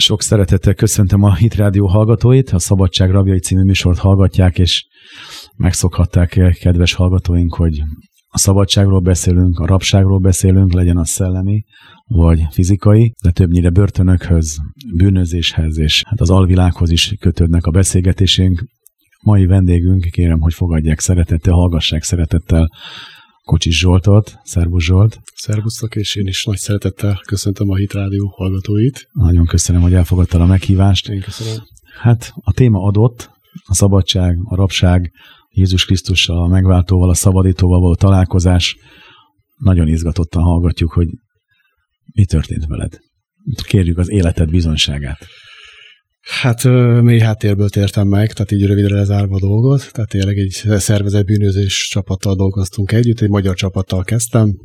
Sok szeretettel köszöntöm a Hit Rádió hallgatóit, a Szabadság Rabjai című műsort hallgatják, és megszokhatták kedves hallgatóink, hogy a szabadságról beszélünk, a rabságról beszélünk, legyen az szellemi vagy fizikai, de többnyire börtönökhöz, bűnözéshez és hát az alvilághoz is kötődnek a beszélgetésünk. Mai vendégünk, kérem, hogy fogadják szeretettel, hallgassák szeretettel Kocsis Zsoltot. Szervusz Zsolt! Szervusztok, és én is nagy szeretettel köszöntöm a Hit Rádió hallgatóit. Nagyon köszönöm, hogy elfogadtál a meghívást. Én köszönöm. Hát a téma adott, a szabadság, a rabság, Jézus Krisztussal, a megváltóval, a szabadítóval való találkozás. Nagyon izgatottan hallgatjuk, hogy mi történt veled. Kérjük az életed bizonságát. Hát mély háttérből tértem meg, tehát így rövidre lezárva a dolgot, tehát tényleg egy szervezett bűnözés csapattal dolgoztunk együtt, egy magyar csapattal kezdtem,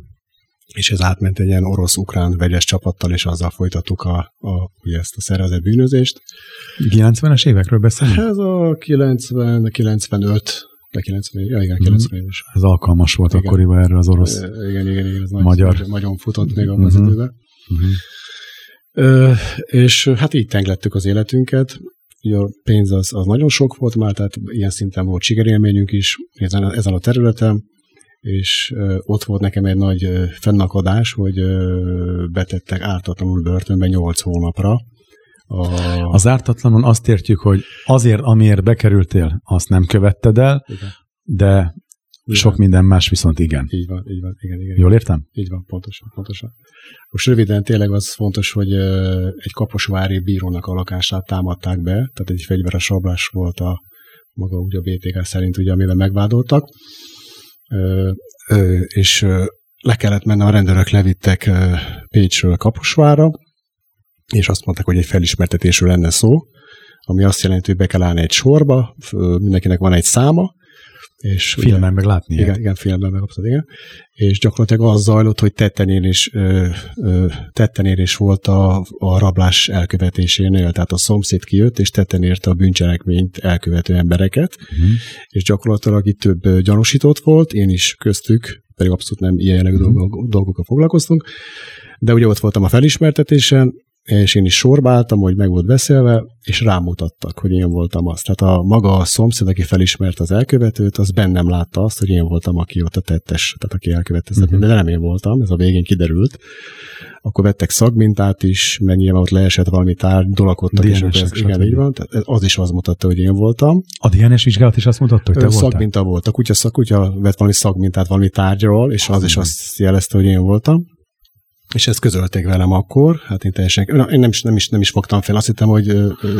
és ez átment egy ilyen orosz-ukrán vegyes csapattal, és azzal folytattuk a, a, ugye ezt a szervezett bűnözést. 90-es évekről beszélünk? Ez a 90, 95, de 90, ja, igen, 90 éves. Ez alkalmas volt igen. akkoriban erre az orosz Igen, igen, igen, ez magyar. Nagy, nagyon futott még abban uh-huh. az időben. Uh-huh. Ö, és hát így tenglettük az életünket. Ugye a pénz az, az nagyon sok volt már, tehát ilyen szinten volt sikerélményünk is ezen, ezen a területen, és ö, ott volt nekem egy nagy ö, fennakadás, hogy ö, betettek ártatlanul börtönbe 8 hónapra. A... Az ártatlanon azt értjük, hogy azért, amiért bekerültél, azt nem követted el, Igen. de igen. Sok minden más viszont igen. Így van, így van, igen, igen. Jól értem? Így van, pontosan, pontosan. Most röviden tényleg az fontos, hogy egy kaposvári bírónak a lakását támadták be, tehát egy fegyveres rablás volt a maga ugye a BTK szerint, ugye, amivel megvádoltak, és le kellett mennem, a rendőrök levittek Pécsről Kaposvára, és azt mondták, hogy egy felismertetésről lenne szó, ami azt jelenti, hogy be kell állni egy sorba, mindenkinek van egy száma, és filmben meg látni. Igen, igen, filmben meg abszolút, igen. És gyakorlatilag az zajlott, hogy tettenél is, ö, ö, tettenél is volt a, a rablás elkövetésénél, tehát a szomszéd kijött, és tetten érte a bűncselekményt elkövető embereket, uh-huh. és gyakorlatilag itt több gyanúsított volt, én is köztük, pedig abszolút nem ilyen jellegű uh-huh. dolgok, dolgokkal foglalkoztunk, de ugye ott voltam a felismertetésen, és én is sorbáltam, hogy meg volt beszélve, és rámutattak, hogy én voltam az. Tehát a maga a szomszéd, aki felismert az elkövetőt, az bennem látta azt, hogy én voltam, aki ott a tettes, tehát aki elkövette uh-huh. de nem én voltam, ez a végén kiderült. Akkor vettek szagmintát is, mert nyilván ott leesett valami tárgy, dolakodtak, és ez, igen, így van. Tehát az is azt mutatta, hogy én voltam. A DNS vizsgálat is azt mutatta, hogy te voltál? Szagminta volt. A kutya, szakutya vett valami szagmintát valami tárgyról, és az is azt jelezte, hogy én voltam. És ezt közölték velem akkor, hát én teljesen, én nem is, nem is, nem is fogtam fel, azt hittem, hogy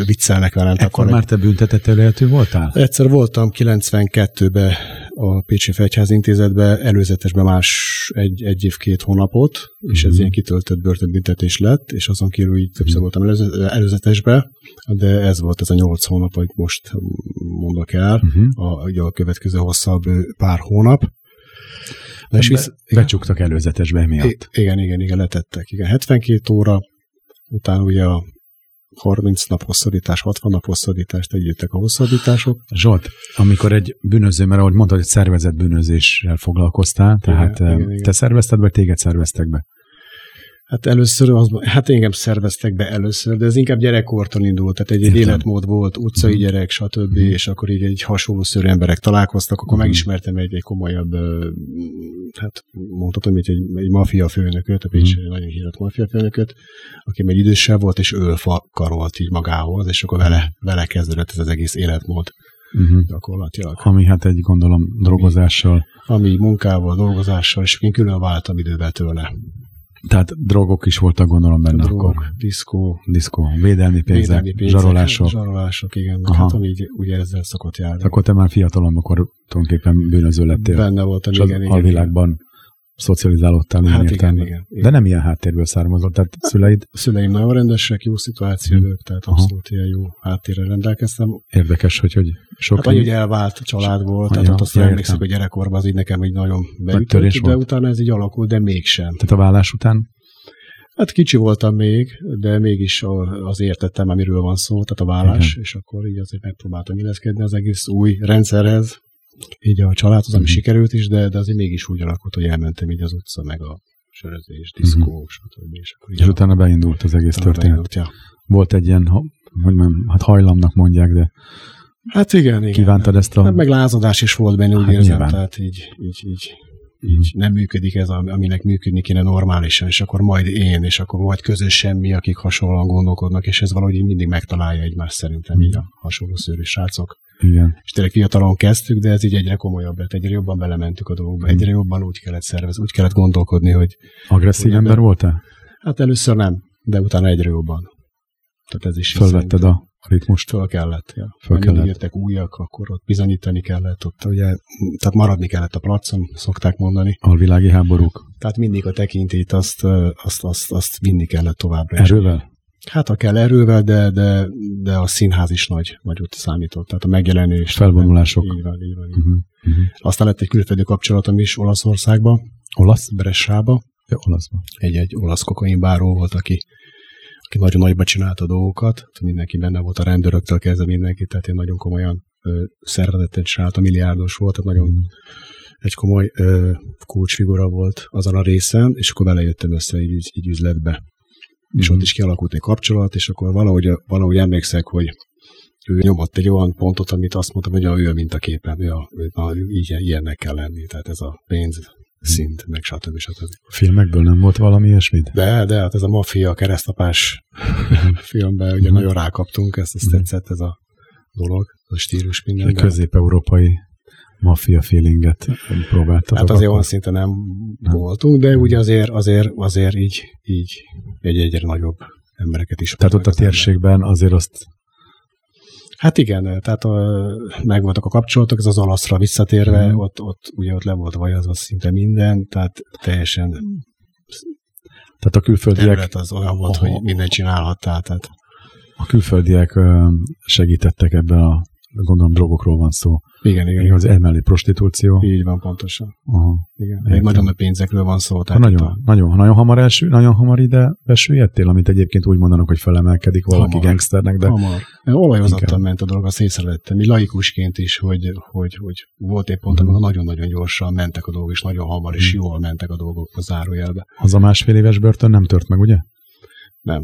viccelnek velem. Ekkor már te büntetett elérhető voltál? Egyszer voltam 92-ben a Pécsi Fegyház Intézetbe, előzetesben más egy, egy év, két hónapot, mm-hmm. és ez mhm. ilyen kitöltött börtönbüntetés lett, és azon kívül így többször mm-hmm. voltam előzet, előzetesbe, de ez volt ez a nyolc hónap, hogy most mondok el, mm-hmm. a, ugye a következő hosszabb pár hónap. Na és visz, becsuktak előzetesbe emiatt. Igen, igen, igen, letettek. Igen, 72 óra, utána ugye a 30 nap hosszabbítás, 60 nap hosszabbítást együttek a hosszabbítások. Zsolt, amikor egy bűnöző, mert ahogy mondtad, hogy szervezett bűnözéssel foglalkoztál, tehát igen, igen, te igen. szervezted, vagy téged szerveztek be? Hát először, az, hát engem szerveztek be először, de ez inkább gyerekkortól indult, tehát egy, egy életmód volt, utcai uh-huh. gyerek, stb., uh-huh. és akkor így egy hasonló szörű emberek találkoztak, akkor uh-huh. megismertem egy, egy komolyabb, hát mondhatom, hogy egy, egy mafia főnököt, a Pécs uh-huh. nagyon híres mafia főnököt, aki egy idősebb volt, és ölfa karolt így magához, és akkor vele, vele kezdődött ez az egész életmód. Uh-huh. gyakorlatilag. Ami hát egy gondolom drogozással. Ami, ami munkával, dolgozással, és én külön váltam idővel tőle. Tehát drogok is voltak gondolom benne Drog, akkor. diszkó. Diszkó, védelmi pénzek, védelmi pénzek zsarolások. Zsarolások, igen. Aha. Hát ami ugye ezzel szokott járni. Akkor te már fiatalon, akkor tulajdonképpen bűnöző lettél. Benne voltam, igen, igen. alvilágban igen szocializálódtál hát igen, igen, igen, De nem ilyen háttérből származott, tehát szüleid... A szüleim nagyon rendesek, jó szituációk, hmm. tehát Aha. abszolút ilyen jó háttérre rendelkeztem. Érdekes, hogy, hogy sok... Hát annyi elvált család volt, tehát ott azt ja, emlékszem, hogy gyerekkorban az így nekem így nagyon beütött, de volt. utána ez így alakult, de mégsem. Tehát a vállás után? Hát kicsi voltam még, de mégis az értettem, amiről van szó, tehát a vállás, Igen. és akkor így azért megpróbáltam illeszkedni az egész új rendszerhez, így a családhoz, ami uh-huh. sikerült is, de, de azért mégis úgy alakult, hogy elmentem így az utca, meg a sörözés, diszkó, mm. stb. És, akkor és utána beindult az egész történet. Beindult, ja. Volt egy ilyen, hogy mondjam, hát hajlamnak mondják, de Hát igen, igen. Kívántad ezt a... Hát meg lázadás is volt benne, úgy hát érzem, nyilván. tehát így, így, így, így nem működik ez, aminek működni kéne normálisan, és akkor majd én, és akkor majd közösen mi, akik hasonlóan gondolkodnak, és ez valahogy mindig megtalálja egymást szerintem így a hasonló szőrű srácok. Igen. És tényleg fiatalon kezdtük, de ez így egyre komolyabb lett, egyre jobban belementük a dolgokba, egyre jobban úgy kellett szervezni, úgy kellett gondolkodni, hogy... Agresszív ember voltál? Hát először nem, de utána egyre jobban. Tehát ez is Fölvetted a ritmust? Föl kellett, ja. Föl kellett. jöttek újak, akkor ott bizonyítani kellett, ott ugye, tehát maradni kellett a placon, szokták mondani. A világi háborúk. Tehát mindig a tekintélyt azt, azt, azt, azt vinni kellett továbbra. Erővel? Hát ha kell erővel, de, de, de a színház is nagy, nagyot számított. Tehát a megjelenés. Felvonulások. Így van, így van. Uh-huh, uh-huh. Aztán lett egy külföldi kapcsolatom is Olaszországba. Olasz? Bressába. Ja, olaszba. Egy, egy olasz kokainbáró volt, aki aki nagyon nagyba csinálta dolgokat, mindenki benne volt a rendőröktől kezdve mindenki, tehát én nagyon komolyan szervezetet csinálta, milliárdos volt, tehát nagyon mm. egy komoly ö, kulcsfigura volt azon a részen, és akkor vele jöttem össze így, így üzletbe. Mm. És ott is kialakult egy kapcsolat, és akkor valahogy, valahogy emlékszek, hogy ő nyomott egy olyan pontot, amit azt mondtam, hogy ő mint a képen, ő, a, ő, na, így, ilyennek kell lenni, tehát ez a pénz, szint, meg stb. stb. A filmekből nem volt valami ilyesmi? De, de, hát ez a maffia keresztapás filmben ugye nagyon rákaptunk, ezt, ezt tetszett ez a dolog, a stílus minden. Egy közép-európai maffia feelinget próbáltatok. Hát azért olyan szinten nem, nem voltunk, de ugye azért, azért, azért így, így egy egyre nagyobb embereket is. Tehát ott a térségben azért azt Hát igen, tehát a, megvoltak a kapcsolatok, ez az alaszra visszatérve, mm. ott, ott ugye ott le volt vajazva szinte minden, tehát teljesen tehát a külföldiek... az olyan volt, oh, hogy mindent csinálhattál. Tehát. A külföldiek segítettek ebben a gondolom drogokról van szó. Igen, igen. Az emellé prostitúció. Így van, pontosan. Aha. Igen. Egy nagyon nagy pénzekről van szó. Tehát nagyon, a... nagyon, nagyon, hamar első, nagyon hamar ide besüllyedtél, amit egyébként úgy mondanak, hogy felemelkedik valaki hamar. gangsternek, de... Hamar. Olajozottan ment a dolog, azt észrevettem, mi laikusként is, hogy, hogy, hogy volt egy pont, amikor nagyon-nagyon gyorsan mentek a dolgok, és nagyon hamar, és hmm. jól mentek a dolgok a zárójelbe. Az a másfél éves börtön nem tört meg, ugye? Nem.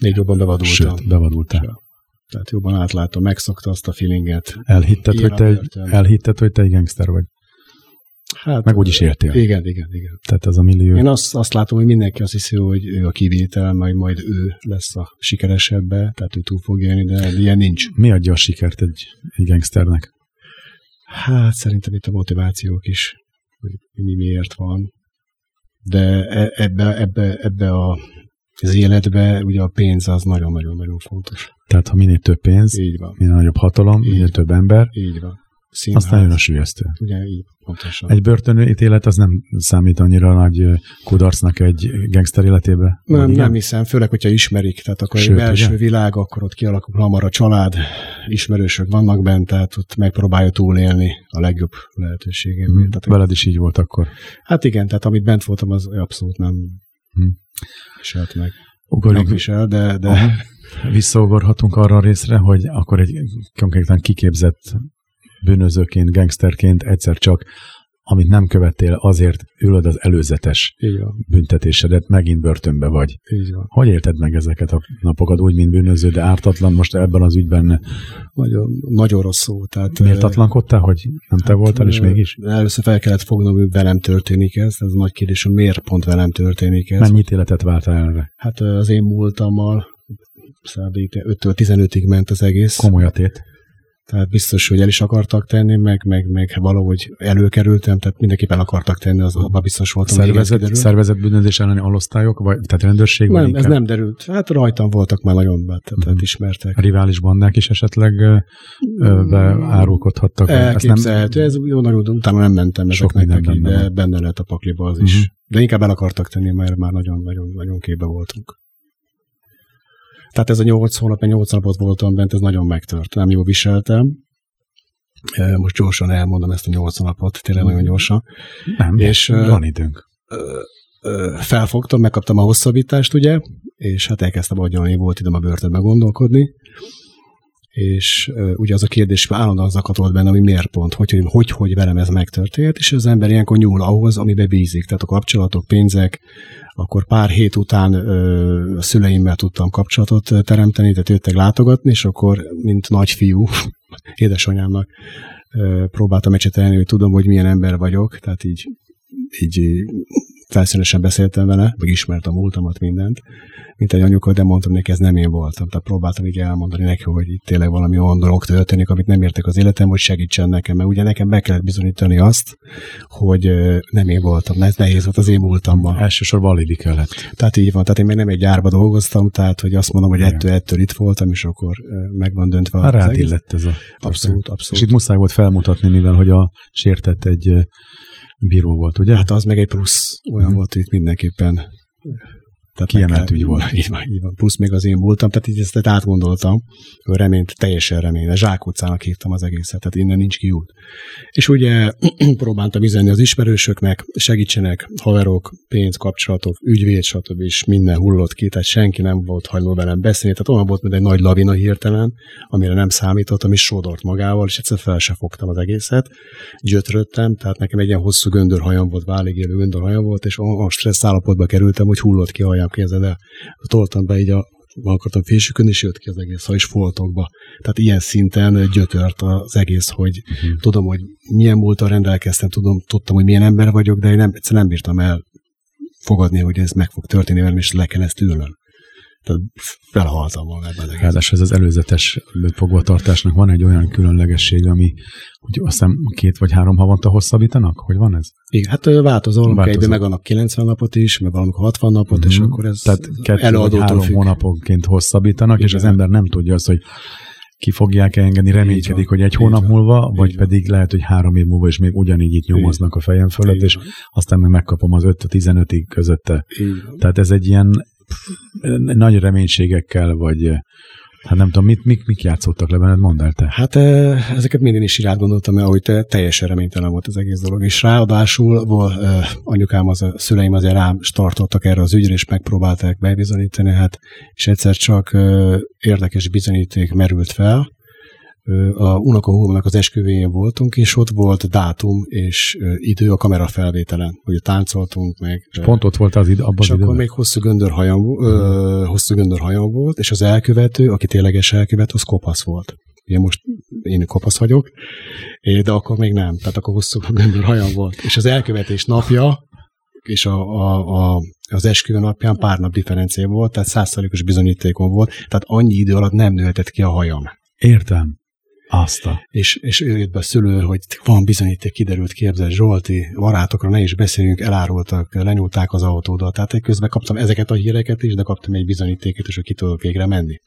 Még jobban bevadultam. Sőt, bevadultál. Tehát jobban átlátom, megszokta azt a feelinget. Elhitted, hogy te, egy, elhitted, hogy te egy gangster vagy. Hát, Meg úgy is értél. Igen, igen, igen. Tehát ez a millió. Én azt, azt látom, hogy mindenki azt hiszi, hogy ő a kivétel, majd majd ő lesz a sikeresebbe, tehát ő túl fog élni, de ilyen nincs. Mi adja a sikert egy, egy gangsternek? Hát szerintem itt a motivációk is, hogy mi miért van. De e, ebbe, ebbe, ebbe a az életben ugye a pénz az nagyon-nagyon-nagyon fontos. Tehát ha minél több pénz, így van. minél nagyobb hatalom, így minél több ember, így van. Színház. Azt nagyon a sülyeztő. Ugye így, pontosan. Egy börtönítélet az nem számít annyira nagy kudarcnak egy gangster életébe? Nem, nem hiszem, főleg, hogyha ismerik, tehát akkor Sőt, egy belső ugye? világ, akkor ott kialakul hamar a család, ismerősök vannak bent, tehát ott megpróbálja túlélni a legjobb lehetőségén. Hmm. Tehát, Veled is így volt akkor? Hát igen, tehát amit bent voltam, az abszolút nem, hmm viselt meg. Ugorjuk. visel, de... de... Visszaugorhatunk arra a részre, hogy akkor egy konkrétan kiképzett bűnözőként, gangsterként egyszer csak amit nem követtél, azért ülöd az előzetes büntetésedet, megint börtönbe vagy. Így van. Hogy érted meg ezeket a napokat úgy, mint bűnöző, de ártatlan most ebben az ügyben? Nagyon, nagyon rossz szó. Tehát, Méltatlankodtál, hogy nem te hát, voltál, és mégis? Először fel kellett fognom, hogy velem történik ez. Ez a nagy kérdés, hogy miért pont velem történik ez. Mennyit életet vártál erre? Hát az én múltammal 5-től 15-ig ment az egész. Komoly a tét. Tehát biztos, hogy el is akartak tenni, meg, meg, meg valahogy előkerültem, tehát mindenképpen akartak tenni, az abban biztos voltam. Szervezet, szervezet bűnözés elleni alosztályok, vagy tehát rendőrség? Nem, vagy ez nem derült. Hát rajtam voltak már nagyon, tehát, tehát hmm. ismertek. A rivális bandák is esetleg beárulkodhattak? Elképzelhető, ez jó nagyon, utána nem mentem ezeknek neki, de benne lehet a pakliba az uh-huh. is. Mhm. De inkább el akartak tenni, mert már nagyon-nagyon képbe voltunk. Tehát ez a nyolc hónap, mert nyolc napot voltam bent, ez nagyon megtört. Nem jól viseltem. Most gyorsan elmondom ezt a nyolc napot, tényleg nagyon gyorsan. Nem, és, van időnk. Felfogtam, megkaptam a hosszabbítást, ugye, és hát elkezdtem agyalni, volt időm a börtönbe gondolkodni, és uh, ugye az a kérdés állandóan zakatolt benne, hogy miért pont, hogy, hogy, hogy, hogy velem ez megtörtént, és az ember ilyenkor nyúl ahhoz, amibe bízik. Tehát a kapcsolatok, pénzek, akkor pár hét után ö, a szüleimmel tudtam kapcsolatot teremteni, tehát jöttek látogatni, és akkor, mint nagyfiú, édesanyámnak ö, próbáltam ecsetelni, hogy tudom, hogy milyen ember vagyok, tehát így, így felszínesen beszéltem vele, vagy ismertem a múltamat, mindent, mint egy anyuka, de mondtam neki, ez nem én voltam. Tehát próbáltam így elmondani neki, hogy itt tényleg valami olyan dolog történik, amit nem értek az életem, hogy segítsen nekem, mert ugye nekem be kellett bizonyítani azt, hogy nem én voltam, ez nehéz volt az én múltamban. Elsősorban alibi kellett. Tehát így van, tehát én még nem egy gyárba dolgoztam, tehát hogy azt mondom, hogy ettől, ettől itt voltam, és akkor meg van döntve. Hát rád illett ez a... Abszolút, abszolút. És itt muszáj volt felmutatni, mivel hogy a sértett egy bíró volt, ugye? Hát az meg egy plusz, olyan mm. volt, hogy itt mindenképpen tehát Kiemelt ügy volt. Így van, így van. Plusz még az én múltam, tehát így ezt átgondoltam, hogy reményt, teljesen remény. A zsákutcának hívtam az egészet, tehát innen nincs kiút. És ugye próbáltam üzenni az ismerősöknek, segítsenek, haverok, pénz, kapcsolatok, ügyvéd, stb. és minden hullott ki, tehát senki nem volt hajlandó velem beszélni, tehát olyan volt, mint egy nagy lavina hirtelen, amire nem számítottam, és sodort magával, és egyszer fel se fogtam az egészet, gyötröttem, tehát nekem egy ilyen hosszú göndörhajam volt, válig élő göndörhajam volt, és a stressz állapotba kerültem, hogy hullott ki a hajam, képzeld el. Toltam be így a akartam fésükön, és jött ki az egész, ha is foltokba. Tehát ilyen szinten gyötört az egész, hogy uh-huh. tudom, hogy milyen múltal rendelkeztem, tudom, tudtam, hogy milyen ember vagyok, de én nem, egyszerűen nem bírtam el fogadni, hogy ez meg fog történni velem, és le kell ezt ülnöm. Tehát felhaltam magát. Ráadásul ez az előzetes fogvatartásnak van egy olyan különlegesség, ami hogy azt hiszem két vagy három havonta hosszabbítanak? Hogy van ez? Igen, hát változó, valamikor egyben meg annak 90 napot is, meg valamikor 60 napot, mm-hmm. és mhm. akkor ez Tehát kettő vagy három függ. hónaponként hosszabbítanak, Igen. és az ember nem tudja azt, hogy ki fogják engedni, reménykedik, hogy egy hónap van, múlva, vagy van. pedig lehet, hogy három év múlva is még ugyanígy itt nyomoznak a fejem fölött, és aztán meg megkapom az 5-15-ig közötte. Tehát ez egy ilyen nagy reménységekkel, vagy Hát nem tudom, mit, mik, mik játszottak le benned, mondd el te. Hát ezeket minden is így átgondoltam, mert ahogy te, teljesen reménytelen volt az egész dolog. És ráadásul volt, anyukám, az, a szüleim azért rám startoltak erre az ügyre, és megpróbálták bebizonyítani, hát, és egyszer csak érdekes bizonyíték merült fel, a unokahúgomnak az esküvőjén voltunk, és ott volt dátum és idő a kamera felvételen, hogy táncoltunk meg. És pont ott volt az idő, abban És az akkor még hosszú göndörhajam, ö, hosszú göndörhajam volt, és az elkövető, aki tényleges elkövető, az kopasz volt. Ugye most én kopasz vagyok, de akkor még nem, tehát akkor hosszú göndörhajam volt. És az elkövetés napja, és a, a, a, az esküvő napján pár nap differencia volt, tehát százszerékos bizonyítékon volt, tehát annyi idő alatt nem nőhetett ki a hajam. Értem. Azt a. És, és ő jött be a szülő, hogy van bizonyíték, kiderült, képzel Zsolti, barátokra ne is beszéljünk, elárultak, lenyúlták az autódat. Tehát egy közben kaptam ezeket a híreket is, de kaptam egy bizonyítéket, és hogy ki tudok végre menni.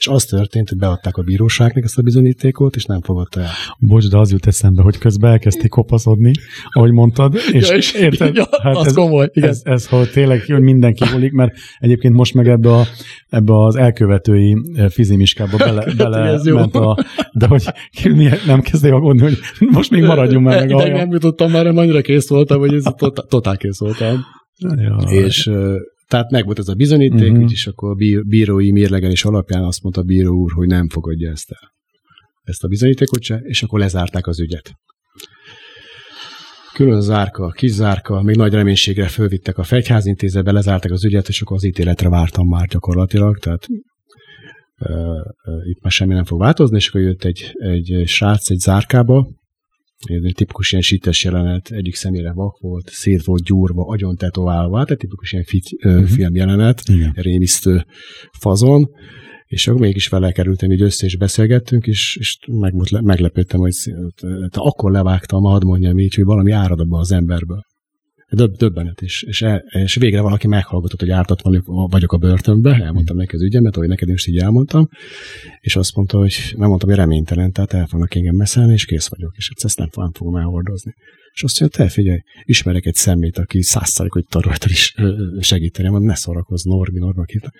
És az történt, hogy beadták a bíróságnak ezt a bizonyítékot, és nem fogadta el. Bocs, de az jut eszembe, hogy közben elkezdték kopaszodni, ahogy mondtad, és, ja, és érted? Ja, hát az ez, komoly, igen. Ez, ez, hogy tényleg mindenki volik, mert egyébként most meg ebbe, a, ebbe az elkövetői eh, fizimiskába bele, bele ment a, de hogy nem kezdél aggódni, hogy most még maradjunk már meg. De nem jutottam már, annyira kész voltam, hogy ez totál, totál kész voltam. Ja. És tehát meg volt ez a bizonyíték, uh-huh. és akkor a bírói mérlegelés alapján azt mondta a bíró úr, hogy nem fogadja ezt el. Ezt a bizonyítékot se, és akkor lezárták az ügyet. Külön zárka, kis zárka, még nagy reménységre fölvittek a fegyházintézetbe, lezárták az ügyet, és akkor az ítéletre vártam már gyakorlatilag, tehát uh, uh, itt már semmi nem fog változni, és akkor jött egy, egy srác egy zárkába, egy tipikus ilyen sítes jelenet, egyik szemére vak volt, szét volt gyúrva, agyon tetoválva, tehát tipikus ilyen fit, uh-huh. film jelenet, Igen. rémisztő fazon, és akkor mégis vele kerültem így össze, és beszélgettünk, és, és meg, meglepődtem, hogy akkor levágtam, hadd mondjam így, hogy valami árad abban az emberből. Döbb, döbbenet. És, el, és végre valaki meghallgatott, hogy ártat vagyok a börtönbe, elmondtam neki az ügyemet, ahogy neked is így elmondtam, és azt mondta, hogy nem mondtam, hogy reménytelen, tehát el fognak engem meszelni, és kész vagyok, és ezt nem, nem fogom elhordozni. És azt mondja, te figyelj, ismerek egy szemét, aki százszázalék, hogy rajta is segíteni, mondom, ne szórakozz, Norbi, Norbi, akit.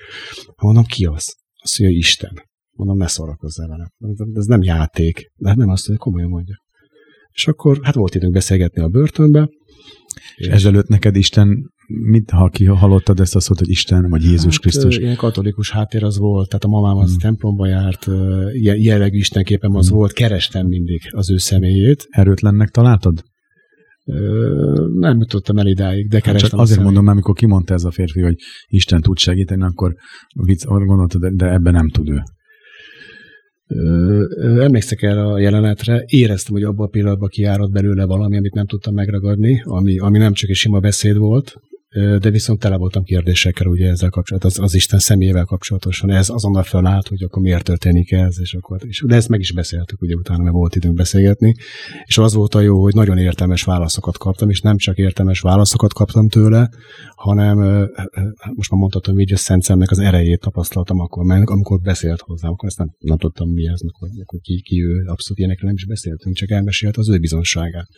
Mondom, ki az? Azt mondja, Isten. Mondom, ne szórakozz el velem. Ez nem játék. De nem azt, hogy komolyan mondja. És akkor hát volt időnk beszélgetni a börtönbe, és ezelőtt neked Isten mit, ha hallottad ezt a szót, hogy Isten vagy Jézus hát, Krisztus? Ilyen katolikus háttér az volt, tehát a mamám az hmm. templomba járt, ilyen jellegű istenképem az hmm. volt, kerestem mindig az ő személyét. Erőtlennek találtad? nem jutottam el idáig, de kerestem. Hát csak azért mondom, mert amikor kimondta ez a férfi, hogy Isten tud segíteni, akkor vicc, gondoltad, de ebben nem tud ő. Emlékszek erre a jelenetre, éreztem, hogy abban a pillanatban kiárott belőle valami, amit nem tudtam megragadni, ami, ami nem csak egy sima beszéd volt, de viszont tele voltam kérdésekkel ugye ezzel kapcsolatban, az, az Isten személyével kapcsolatosan. Ez azonnal felállt, hogy akkor miért történik ez, és akkor, és, de ezt meg is beszéltük ugye utána, mert volt időnk beszélgetni, és az volt a jó, hogy nagyon értelmes válaszokat kaptam, és nem csak értelmes válaszokat kaptam tőle, hanem most már mondhatom így, a Szent Szemnek az erejét tapasztaltam akkor, mert amikor beszélt hozzám, akkor ezt nem, nem tudtam mi ez, hogy ki, ki ő, abszolút ilyenekről nem is beszéltünk, csak elmesélt az ő bizonságát.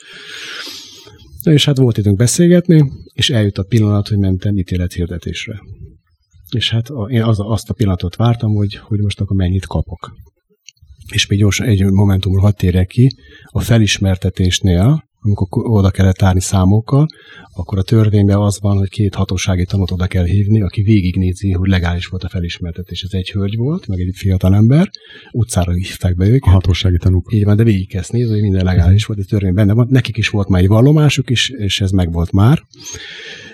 És hát volt időnk beszélgetni, és eljött a pillanat, hogy mentem ítélethirdetésre. És hát én az, azt a pillanatot vártam, hogy, hogy most akkor mennyit kapok. És még gyorsan egy momentumra hadd térjek ki, a felismertetésnél amikor oda kellett állni számokkal, akkor a törvényben az van, hogy két hatósági tanút oda kell hívni, aki végignézi, hogy legális volt a felismertetés. Ez egy hölgy volt, meg egy fiatal ember, utcára hívták be őket. A hatósági tanúk. Így van, de végig ezt nézni, hogy minden legális volt, a törvény benne van. Nekik is volt már egy vallomásuk is, és ez meg volt már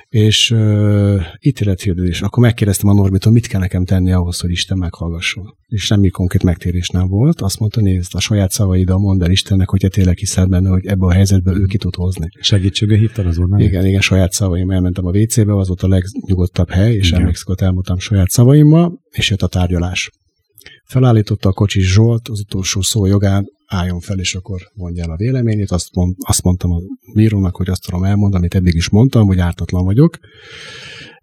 és uh, ítélethirdetés. Akkor megkérdeztem a Normitól, mit kell nekem tenni ahhoz, hogy Isten meghallgasson. És semmi konkrét megtérés nem volt. Azt mondta, nézd, a saját szavaiddal mondd el Istennek, hogyha tényleg hiszel benne, hogy ebbe a helyzetbe ő ki tud hozni. Segítségre hívtad az úrnak? Igen, igen, saját szavaim. Elmentem a WC-be, az volt a legnyugodtabb hely, és emlékszem, elmondtam saját szavaimmal, és jött a tárgyalás. Felállította a kocsis Zsolt az utolsó szó jogán, álljon fel, és akkor mondja el a véleményét. Azt, mond, azt mondtam a bírónak, hogy azt tudom elmondani, amit eddig is mondtam, hogy ártatlan vagyok.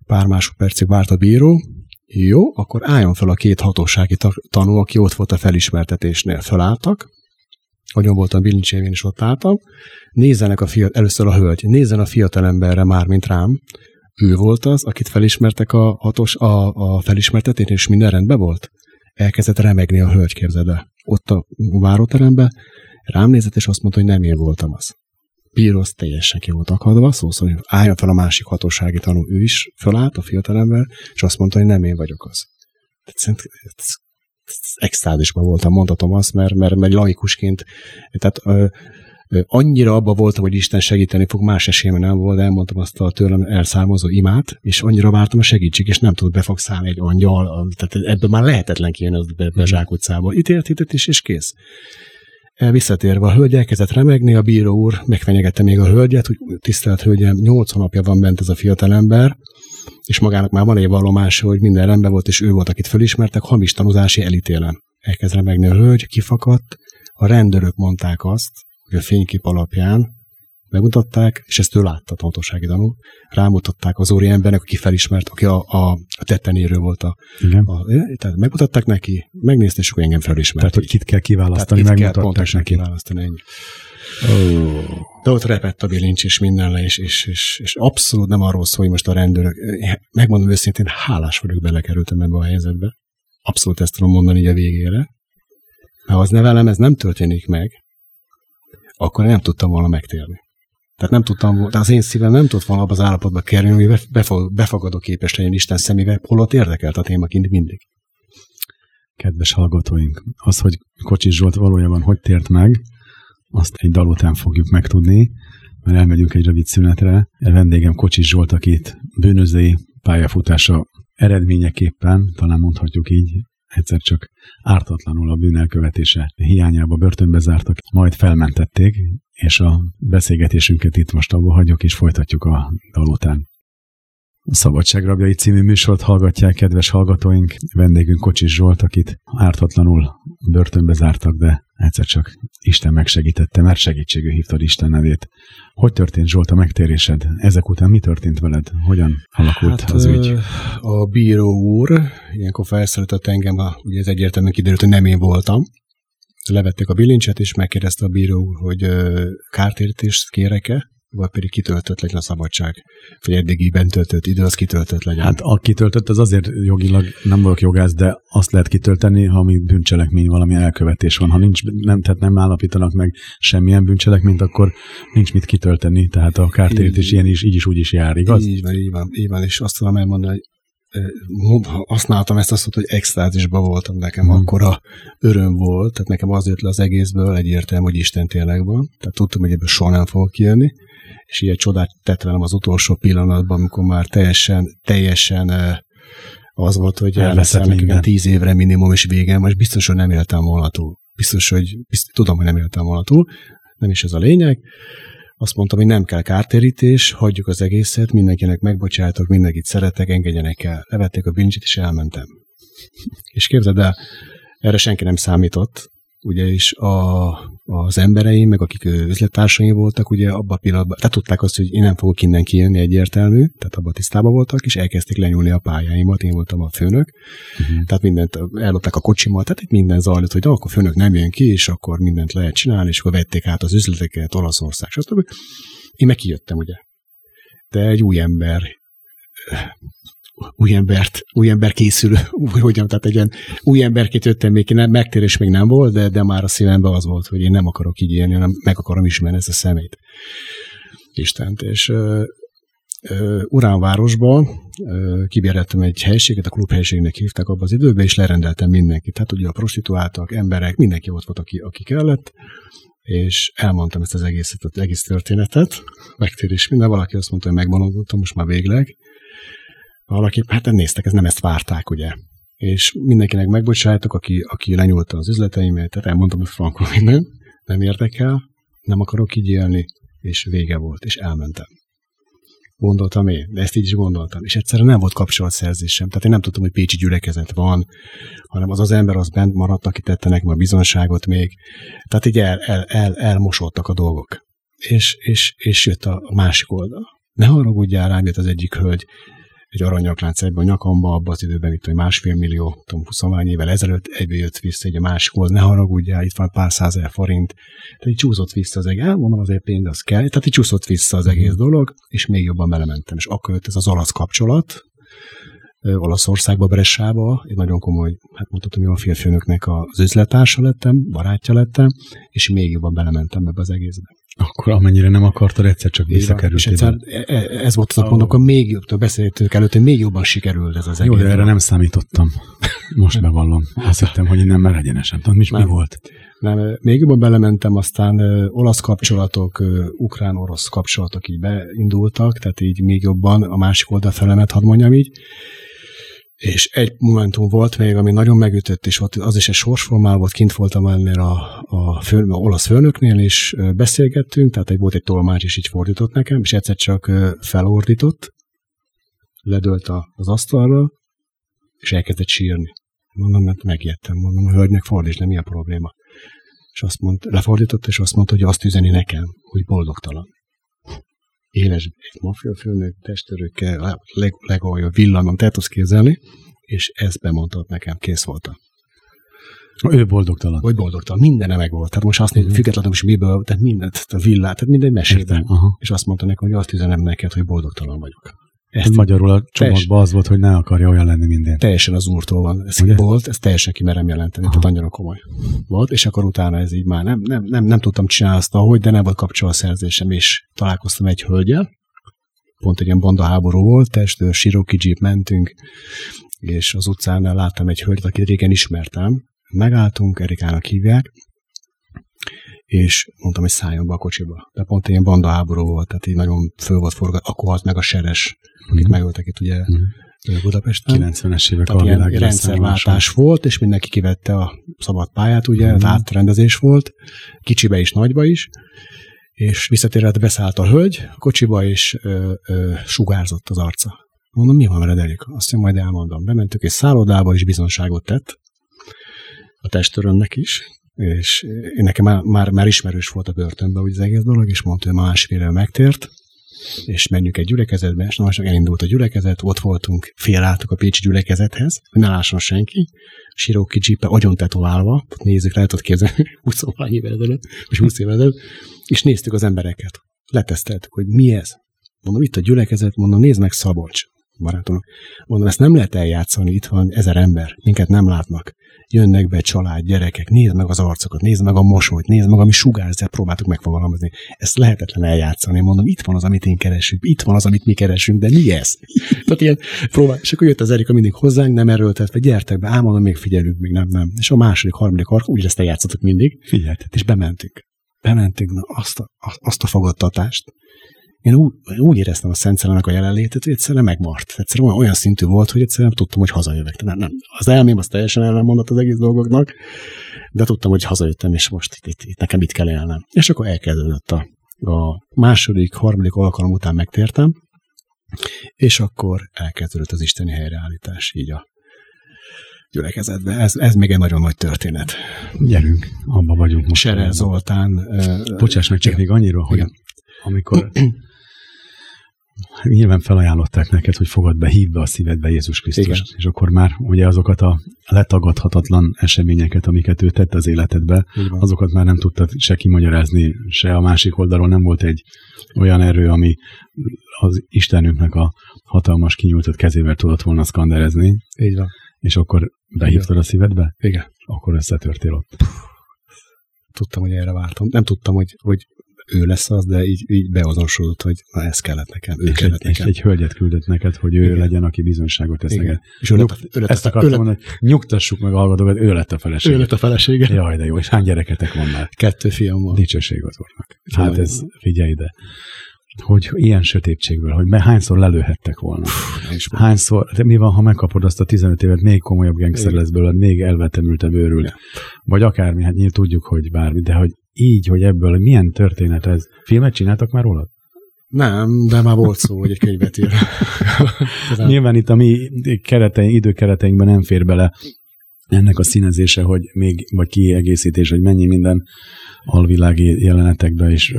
Pár másodpercig várt a bíró. Jó, akkor álljon fel a két hatósági tanú, aki ott volt a felismertetésnél. Fölálltak, nagyon voltam bilincsévén, is ott álltam. Nézzenek a fiat, először a hölgy, nézzen a fiatalemberre már, mint rám. Ő volt az, akit felismertek a, hatos, a, a felismertetén, és minden rendben volt? elkezdett remegni a hölgy, képzeld el. Ott a váróteremben rám nézett, és azt mondta, hogy nem én voltam az. Az teljesen ki volt akadva, szó szóval, hogy álljon fel a másik hatósági tanú, ő is fölállt, a fiatalember, és azt mondta, hogy nem én vagyok az. Tehát extázisban voltam, mondhatom azt, mert, mert, mert laikusként, tehát annyira abba voltam, hogy Isten segíteni fog, más esélyem nem volt, elmondtam azt a tőlem elszármazó imát, és annyira vártam a segítség, és nem tudott be fog szállni egy angyal, tehát ebből már lehetetlen kijönni az be, be mhm. zsákutcából. Ítélt, ítélt is, és kész. Visszatérve a hölgy elkezdett remegni, a bíró úr megfenyegette még a hölgyet, hogy tisztelt hölgyem, 8 napja van bent ez a fiatalember, és magának már van egy vallomása, hogy minden rendben volt, és ő volt, akit fölismertek, hamis tanúzási elítélem. Elkezd remegni a hölgy, kifakadt, a rendőrök mondták azt, hogy a fénykép alapján megmutatták, és ezt ő látta a hatósági tanú, rámutatták az óri embernek, aki felismert, aki a, a, a tettenéről volt a, Igen. a, tehát megmutatták neki, megnézte, és akkor engem felismert. Tehát, hogy kit kell kiválasztani, tehát megmutatták kell neki. kiválasztani, ennyi. Oh. De ott repett a bilincs, és minden le, és, és, és, és abszolút nem arról szól, hogy most a rendőrök, megmondom őszintén, hálás vagyok, belekerültem ebbe a helyzetbe. Abszolút ezt tudom mondani így a végére. Mert az nevelem, ez nem történik meg, akkor nem tudtam volna megtérni. Tehát nem tudtam, de az én szívem nem tudott volna abba az állapotba kerülni, hogy befogadó képes legyen Isten szemébe, holott érdekelt a témaként mindig. Kedves hallgatóink, az, hogy Kocsis Zsolt valójában hogy tért meg, azt egy dal után fogjuk megtudni, mert elmegyünk egy rövid szünetre. A vendégem Kocsis Zsolt, akit bűnözői pályafutása eredményeképpen, talán mondhatjuk így, egyszer csak ártatlanul a bűnelkövetése hiányába börtönbe zártak, majd felmentették, és a beszélgetésünket itt most abba hagyjuk, és folytatjuk a dal után. Szabadságrabjai című műsort hallgatják kedves hallgatóink. Vendégünk Kocsis Zsolt, akit ártatlanul börtönbe zártak, de egyszer csak Isten megsegítette, mert segítségű hívtad Isten nevét. Hogy történt Zsolt a megtérésed? Ezek után mi történt veled? Hogyan alakult hát, az ügy? A bíró úr ilyenkor felszólított engem, a, ugye ez egyértelműen kiderült, hogy nem én voltam. Levették a bilincset, és megkérdezte a bíró úr, hogy kártérítést kérek-e vagy pedig kitöltött legyen a szabadság, vagy eddigiben töltött idő, az kitöltött legyen. Hát a kitöltött az azért jogilag nem vagyok jogász, de azt lehet kitölteni, ha mi bűncselekmény, valami elkövetés van. Ha nincs, nem, tehát nem állapítanak meg semmilyen bűncselekményt, akkor nincs mit kitölteni. Tehát a kártérítés ilyen is, így is úgy is jár, igaz? Így van, így van, így van, és azt tudom elmondani, hogy használtam ezt azt, hogy extázisban voltam nekem, hmm. akkor a öröm volt, tehát nekem az jött le az egészből egyértelmű, hogy Isten tényleg van, tehát tudtam, hogy ebből soha nem fogok kijönni, és ilyen csodát tett velem az utolsó pillanatban, amikor már teljesen, teljesen az volt, hogy elveszem nekem tíz évre minimum, és végem, most biztos, hogy nem éltem volna túl. Biztos, hogy biztos, tudom, hogy nem éltem volna túl, nem is ez a lényeg. Azt mondtam, hogy nem kell kártérítés, hagyjuk az egészet, mindenkinek megbocsátok, mindenkit szeretek, engedjenek el. Levették a bincsit, és elmentem. És képzeld el, erre senki nem számított, ugye is a, az embereim, meg akik üzlettársaim voltak, ugye abban a pillanatban, tehát tudták azt, hogy én nem fogok innen kijönni egyértelmű, tehát abban tisztában voltak, és elkezdték lenyúlni a pályáimat, én voltam a főnök, uh-huh. tehát mindent ellopták a kocsimal, tehát itt minden zajlott, hogy akkor főnök nem jön ki, és akkor mindent lehet csinálni, és akkor vették át az üzleteket, Olaszország, stb. Én meg kijöttem, ugye. De egy új ember új embert, új ember készül, úgy hogyan, tehát egy ilyen új emberként jöttem még, nem, megtérés még nem volt, de, de már a szívemben az volt, hogy én nem akarok így élni, hanem meg akarom ismerni ezt a szemét. Istent. És Uránvárosban kibérettem egy helységet, a klubhelységnek hívták abban az időben, és lerendeltem mindenkit. Tehát ugye a prostituáltak, emberek, mindenki ott volt, aki, aki kellett, és elmondtam ezt az egészet, az egész történetet, megtérés minden, valaki azt mondta, hogy megmonodottam, most már végleg, valaki, hát néztek, ez nem ezt várták, ugye. És mindenkinek megbocsájtok, aki, aki lenyúlta az üzleteimet, tehát elmondtam, hogy frankon minden, nem érdekel, nem akarok így élni, és vége volt, és elmentem. Gondoltam én, de ezt így is gondoltam. És egyszerűen nem volt kapcsolatszerzésem. Tehát én nem tudtam, hogy Pécsi gyülekezet van, hanem az az ember az bent maradt, aki tette nekem a bizonságot még. Tehát így el, el, el, elmosódtak a dolgok. És, és, és jött a másik oldal. Ne haragudjál rám, jött az egyik hölgy, egy aranyaklánc egybe a nyakamba, abban az időben, itt hogy másfél millió, tudom, 20 évvel ezelőtt egyből jött vissza egy másikhoz, ne haragudjál, itt van pár százezer forint. Tehát így csúszott vissza az egész, mondom azért pénz az kell, tehát így csúszott vissza az egész dolog, és még jobban belementem. És akkor jött ez az olasz kapcsolat, Olaszországba, Bressába, egy nagyon komoly, hát mondhatom, jó a férfőnöknek az üzletársa lettem, barátja lettem, és még jobban belementem ebbe az egészbe. Akkor amennyire nem akartad, egyszer csak visszakerült. És egyszer, e, e, ez volt az, oh. mondok, akkor még jobb, beszéltünk előtt, hogy még jobban sikerült ez az egész. Jó, de erre nem számítottam. Most bevallom. Azt hittem, hogy nem már egyenesen. Tudod, mi, mi volt? Nem, még jobban belementem, aztán olasz kapcsolatok, ukrán-orosz kapcsolatok így beindultak, tehát így még jobban a másik oldal felemet, hadd mondjam így és egy momentum volt még, ami nagyon megütött, és ott az is egy sorsformál volt, kint voltam ennél a, a, fő, a olasz főnöknél, és beszélgettünk, tehát egy, volt egy tolmács, és így fordított nekem, és egyszer csak felordított, ledölt az asztalra, és elkezdett sírni. Mondom, mert megijedtem, mondom, a hölgynek fordíts, nem mi a probléma. És azt mondta, lefordított, és azt mondta, hogy azt üzeni nekem, hogy boldogtalan éles egy mafiafőnök, testörőkkel, leg, legalja villanon, te tudsz képzelni, és ezt bemondtad nekem, kész voltam. Ő boldogtalan. Vagy boldogtalan, minden meg volt. Tehát most azt nézem, uh-huh. függetlenül is miből, tehát mindent, a villát, tehát minden. Uh-huh. És azt mondta nekem, hogy azt üzenem neked, hogy boldogtalan vagyok. Ezt magyarul a csomagban az volt, hogy ne akarja olyan lenni minden. Teljesen az úrtól van. Ez Ugye? volt, ez teljesen kimerem jelenteni, Aha. tehát annyira komoly volt, és akkor utána ez így már nem, nem, nem, nem tudtam csinálni azt, ahogy, de nem volt kapcsolatszerzésem, és találkoztam egy hölgyel, pont egy ilyen bandaháború volt, testőr, Siroki Jeep mentünk, és az utcán láttam egy hölgyet, akit régen ismertem. Megálltunk, Erikának hívják, és mondtam, hogy szálljon be a kocsiba. De pont ilyen bandaháború volt, tehát így nagyon föl volt forgat, akkor halt meg a seres, akik mm-hmm. megöltek itt ugye mm-hmm. Budapesten. 90-es évek Tehát ilyen rendszerváltás volt, és mindenki kivette a szabad pályát, ugye, mm-hmm. átrendezés volt, kicsibe is, nagyba is, és visszatérve beszállt a hölgy a kocsiba, és ö, ö, sugárzott az arca. Mondom, mi van veled, Erika? Azt mondja, majd elmondom. Bementük egy szállodába, és bizonságot tett a testőrönnek is, és én nekem már, már, már ismerős volt a börtönben úgy az egész dolog, és mondta, hogy másfél megtért, és menjünk egy gyülekezetbe, és most elindult a gyülekezet, ott voltunk, félálltuk a Pécsi gyülekezethez, hogy ne lásson senki, Siroki Jeep-e agyon tetoválva, nézzük, lehet ott képzelni, 20 évvel ezelőtt, vagy 20 évvel ezelőtt, és néztük az embereket. leteszteltük, hogy mi ez. Mondom, itt a gyülekezet, mondom, nézd meg Szabolcs, barátom. Mondom, ezt nem lehet eljátszani, itt van ezer ember, minket nem látnak. Jönnek be család, gyerekek, nézd meg az arcokat, nézd meg a mosolyt, nézd meg, ami sugárzat, próbáltuk megfogalmazni. Ezt lehetetlen eljátszani. Mondom, itt van az, amit én keresünk, itt van az, amit mi keresünk, de mi ez? Tehát ilyen próbál, és akkor jött az Erika mindig hozzánk, nem erőltetve, gyertek be, álmodom, még figyelünk, még nem, nem. És a második, harmadik ark, úgy ezt eljátszottuk mindig. Figyeltet. És bementünk. Bementünk, na, azt a, azt a fogadtatást, én úgy, úgy éreztem a Szent a jelenlétet, hogy egyszerűen megmart. Egyszerűen olyan, olyan szintű volt, hogy egyszerűen nem tudtam, hogy hazajövök. Nem, nem. Az elmém az teljesen ellenmondott az egész dolgoknak, de tudtam, hogy hazajöttem, és most itt, itt, itt nekem itt kell élnem. És akkor elkezdődött a, a második, harmadik alkalom után megtértem, és akkor elkezdődött az isteni helyreállítás így a gyülekezetbe. Ez, ez még egy nagyon nagy történet. Gyerünk, abba vagyunk most. Sere Zoltán. Bocsáss meg csak még annyira, hogy igen. amikor nyilván felajánlották neked, hogy fogad be, hívd be a szívedbe Jézus Krisztus. Igen. És akkor már ugye azokat a letagadhatatlan eseményeket, amiket ő tett az életedbe, azokat már nem tudtad se kimagyarázni, se a másik oldalon nem volt egy olyan erő, ami az Istenünknek a hatalmas kinyújtott kezével tudott volna szkanderezni. Így van. És akkor behívtad Igen. a szívedbe? Igen. Akkor összetörtél ott. Tudtam, hogy erre vártam. Nem tudtam, hogy, hogy ő lesz az, de így, így beazonosodott, hogy na ez kellett nekem, ő és kellett egy, nekem. És egy hölgyet küldött neked, hogy ő Igen. legyen, aki bizonyságot tesz neked. És ő lett, a, ő lett Ezt akartam ő mondani, hogy nyugtassuk meg a hallgatókat, ő lett a felesége. Ő lett a felesége. Jaj, de jó. És hány gyereketek van már? Kettő fiam van. Dicsőség az úrnak. Hát ez, figyelj ide hogy ilyen sötétségből, hogy hányszor lelőhettek volna. És hányszor, de mi van, ha megkapod azt a 15 évet, még komolyabb gengszer lesz belőled, még elvetemültebb őrül. Ja. Vagy akármi, hát nyilván tudjuk, hogy bármi, de hogy így, hogy ebből milyen történet ez. Filmet csináltak már rólad? Nem, de már volt szó, hogy egy könyvet ír. Nyilván itt a mi kereteink, időkereteinkben nem fér bele ennek a színezése, hogy még, vagy kiegészítés, hogy mennyi minden alvilági jelenetekbe is,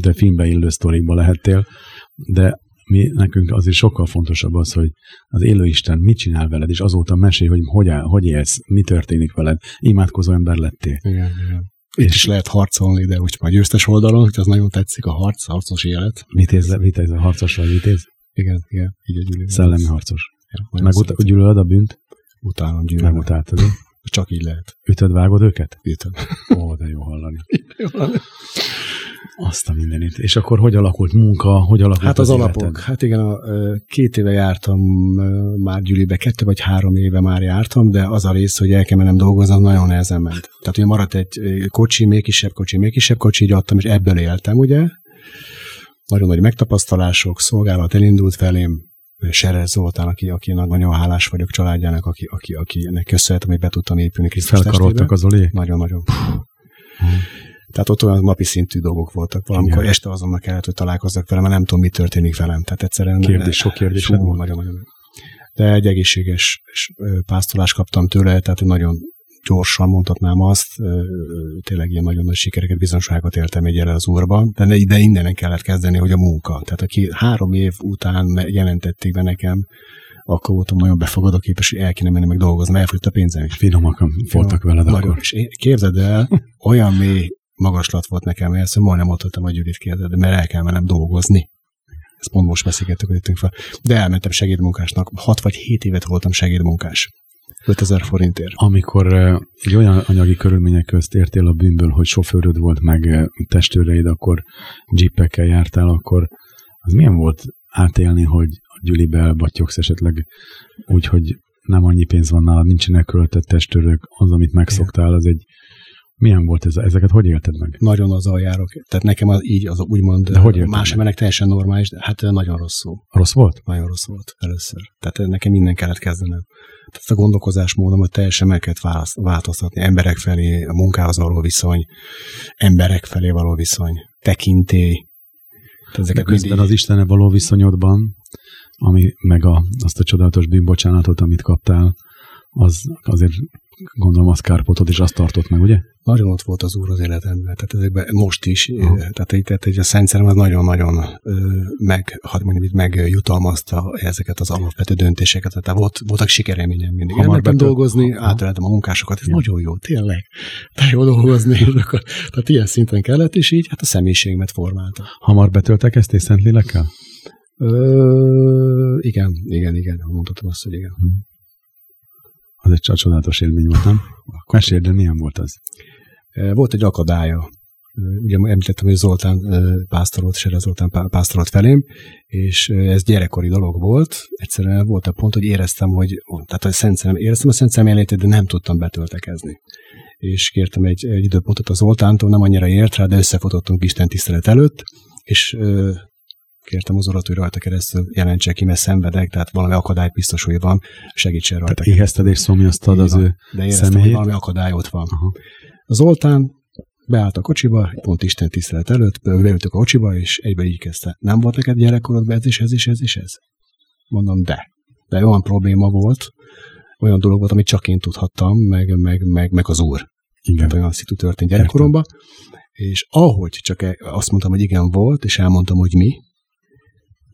de filmbe illő sztorikba lehettél, de mi, nekünk azért sokkal fontosabb az, hogy az élő Isten mit csinál veled, és azóta mesél, hogy hogy, áll, hogy élsz, mi történik veled. Imádkozó ember lettél. Igen, igen. Itt és is lehet harcolni, de úgy már győztes oldalon, hogy az nagyon tetszik a harc, harcos élet. Vitéz, vitéz, a harcos vagy vitéz? Igen, igen, így a gyűlölet. Szellemi harcos. Ja, Meg ut- gyűlölöd a bűnt? Utálom gyűlölöm. Megutáltad, Csak így lehet. Ütöd, vágod őket? Ütöd. Ó, de jó hallani. jó hallani. Azt a mindenit. És akkor hogy alakult munka, hogy alakult Hát az, az alapok. Életed? Hát igen, a, két éve jártam már Gyülibe, kettő vagy három éve már jártam, de az a rész, hogy el kell mennem dolgoznom, nagyon nehezen ment. Tehát ugye maradt egy kocsi, még kisebb kocsi, még kisebb kocsi, így adtam, és ebből éltem, ugye. Nagyon nagy megtapasztalások, szolgálat elindult felém, Serer Zoltán, aki, aki nagyon hálás vagyok családjának, aki, aki, akinek köszönhetem, hogy be tudtam épülni Krisztus Felkaroltak az olé? Nagyon-nagyon. Tehát ott olyan napi szintű dolgok voltak. Valamikor Igen. este azonnak kellett, hogy találkozzak velem, mert nem tudom, mi történik velem. Tehát egyszerűen... Kérdés, sok kérdés. Nagyon, nagyon. De egy egészséges pásztolást kaptam tőle, tehát nagyon gyorsan mondhatnám azt, tényleg ilyen nagyon nagy sikereket, bizonságot éltem egy az úrban, de, de innen kellett kezdeni, hogy a munka. Tehát aki három év után jelentették be nekem, akkor voltam nagyon befogadóképes, hogy el kéne menni meg dolgozni, elfogyott a pénzem is. Finomak voltak veled nagyon. akkor. És képzeld el, olyan mély magaslat volt nekem, ezt majdnem mondhatom, hogy Judit kérdezett, mert el kell mennem dolgozni. Ezt pont most beszélgettük, hogy jöttünk fel. De elmentem segédmunkásnak. 6 vagy 7 évet voltam segédmunkás. 5000 forintért. Amikor egy olyan anyagi körülmények közt értél a bűnből, hogy sofőröd volt, meg testőreid, akkor jeepekkel jártál, akkor az milyen volt átélni, hogy a gyülibe elbattyogsz esetleg úgy, hogy nem annyi pénz van nálad, nincsenek költött testőrök, az, amit megszoktál, az egy milyen volt ez? Ezeket hogy élted meg? Nagyon az járok. Tehát nekem az így az úgymond de hogy más embernek teljesen normális, de hát nagyon rosszul. Rossz volt? Nagyon rossz volt először. Tehát nekem minden kellett kezdenem. Tehát a gondolkozásmódomat teljesen meg kellett változtatni. Emberek felé, a munkához való viszony, emberek felé való viszony, tekintély. Ezeket de közben mindig... az Istene való viszonyodban, ami meg a, azt a csodálatos bűnbocsánatot, amit kaptál, az azért gondolom az kárpotot is azt tartott meg, ugye? Nagyon ott volt az Úr az életemben, tehát ezekben most is, uh-huh. tehát, így, tehát így a Szent az nagyon-nagyon meg, hadd mondjam, megjutalmazta ezeket az alapvető döntéseket, tehát volt, voltak sikereményem mindig. Hamar Elmentem dolgozni, átöltem a munkásokat, ez ja. nagyon jó, tényleg, te jó dolgozni, akkor, tehát ilyen szinten kellett, és így hát a személyiségemet formálta. Hamar betöltek ezt és Szentlélekkel? Ö, igen, igen, igen, mondhatom azt, hogy igen. Hmm. Az egy csodálatos élmény volt, nem? Mesél, de milyen volt az? Volt egy akadálya. Ugye említettem, hogy Zoltán pásztorolt, Sere Zoltán pásztorolt felém, és ez gyerekkori dolog volt. Egyszerűen volt a pont, hogy éreztem, hogy tehát a szent szemem, éreztem a szent szemjelenlétét, de nem tudtam betöltekezni. És kértem egy, egy időpontot az Zoltántól, nem annyira ért rá, de összefotottunk Isten tisztelet előtt, és kértem az urat, hogy rajta keresztül jelentse ki, mert szenvedek, tehát valami akadály biztos, hogy van, segítsen rajta. Tehát éhezted és szomjaztad az ő De éreztem, személyét. hogy valami akadály ott van. Aha. Zoltán beállt a kocsiba, pont Isten tisztelet előtt, beültök a kocsiba, és egybe így kezdte. Nem volt neked gyerekkorodban ez is, ez is, ez is, ez? Mondom, de. De olyan probléma volt, olyan dolog volt, amit csak én tudhattam, meg, meg, meg, meg az úr. Igen. Tehát olyan szitu történt gyerekkoromban. És ahogy csak e- azt mondtam, hogy igen volt, és elmondtam, hogy mi,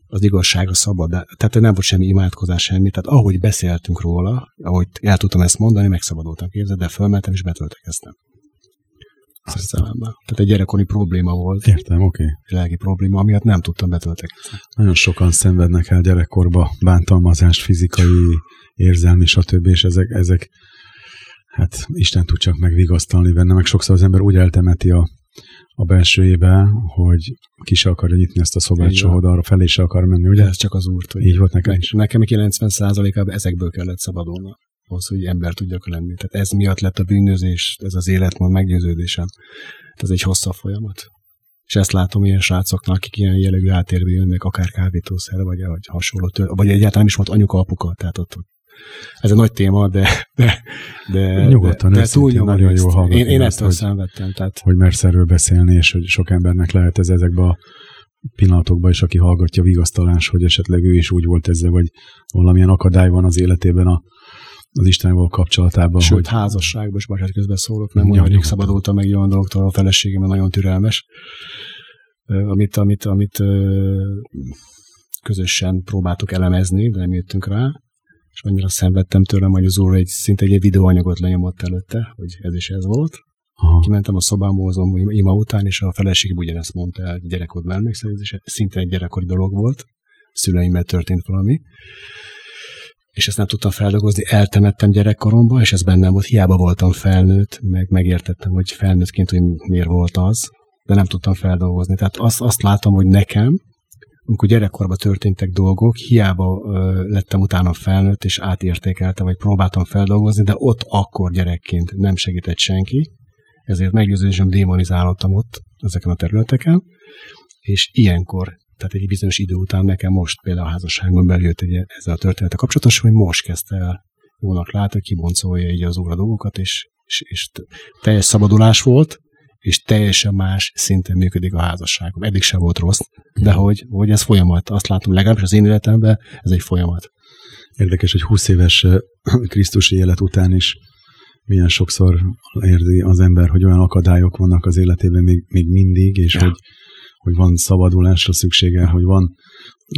az igazság a szabad. Tehát nem volt semmi imádkozás, semmi. Tehát ahogy beszéltünk róla, ahogy el tudtam ezt mondani, megszabadultam képzeld, de fölmentem és betöltekeztem. Tehát egy gyerekkori probléma volt. Értem, oké. Okay. Lelki probléma, amiatt nem tudtam betöltekezni. Nagyon sokan szenvednek el gyerekkorba bántalmazást, fizikai, érzelmi, stb. És ezek, ezek hát Isten tud csak megvigasztalni benne, meg sokszor az ember úgy eltemeti a a belsőjébe, hogy ki se akarja nyitni ezt a szobát soha, arra felé se akar menni, ugye? Ez csak az úrt. Hogy Így volt nekem is. Nekem 90%-ában ezekből kellett szabadulni ahhoz, hogy ember tudjak lenni. Tehát ez miatt lett a bűnözés, ez az életmód meggyőződésem. Ez egy hosszabb folyamat. És ezt látom ilyen srácoknak, akik ilyen jellegű átérve jönnek, akár kábítószer, vagy, vagy hasonló, vagy egyáltalán is volt anyuka, apuka, tehát ott, ott ez egy nagy téma, de, de, de, Nyugodtan, de, de túl nagyon jó hallgatni. Én, én ezt hogy, szenvedtem. Tehát... Hogy mersz erről beszélni, és hogy sok embernek lehet ez ezekben a pillanatokban is, aki hallgatja vigasztalás, hogy esetleg ő is úgy volt ezzel, vagy valamilyen akadály van az életében a, az Istenával kapcsolatában. Sőt, hogy... házasságban is, bocsánat, közben szólok, nem olyan rég szabadultam meg olyan dolgoktól, a feleségem nagyon türelmes, amit, amit, amit közösen próbáltuk elemezni, de nem jöttünk rá és annyira szenvedtem tőlem, hogy az úr egy szinte egy videóanyagot lenyomott előtte, hogy ez is ez volt. Aha. Kimentem a szobámból az ima után, és a feleségem ugyanezt mondta el, gyerekod emlékszel, ez is szinte egy gyerekkori dolog volt. Szüleimmel történt valami. És ezt nem tudtam feldolgozni, eltemettem gyerekkoromban, és ez bennem volt, hiába voltam felnőtt, meg megértettem, hogy felnőttként, hogy miért volt az, de nem tudtam feldolgozni. Tehát azt, azt látom, hogy nekem amikor gyerekkorban történtek dolgok, hiába ö, lettem utána felnőtt, és átértékeltem, vagy próbáltam feldolgozni, de ott akkor gyerekként nem segített senki, ezért meggyőződésem démonizálottam ott, ezeken a területeken, és ilyenkor, tehát egy bizonyos idő után nekem most például a házasságon belül jött egy ezzel a történetek kapcsolatos, hogy most kezdte el jónak látni, kiboncolja így az óra dolgokat, és, és, és teljes szabadulás volt, és teljesen más szinten működik a házasságom. Eddig sem volt rossz, de hogy, hogy ez folyamat. Azt látom legalábbis az én életemben, ez egy folyamat. Érdekes, hogy 20 éves Krisztusi élet után is milyen sokszor érzi az ember, hogy olyan akadályok vannak az életében még, még mindig, és ja. hogy, hogy van szabadulásra szüksége, hogy van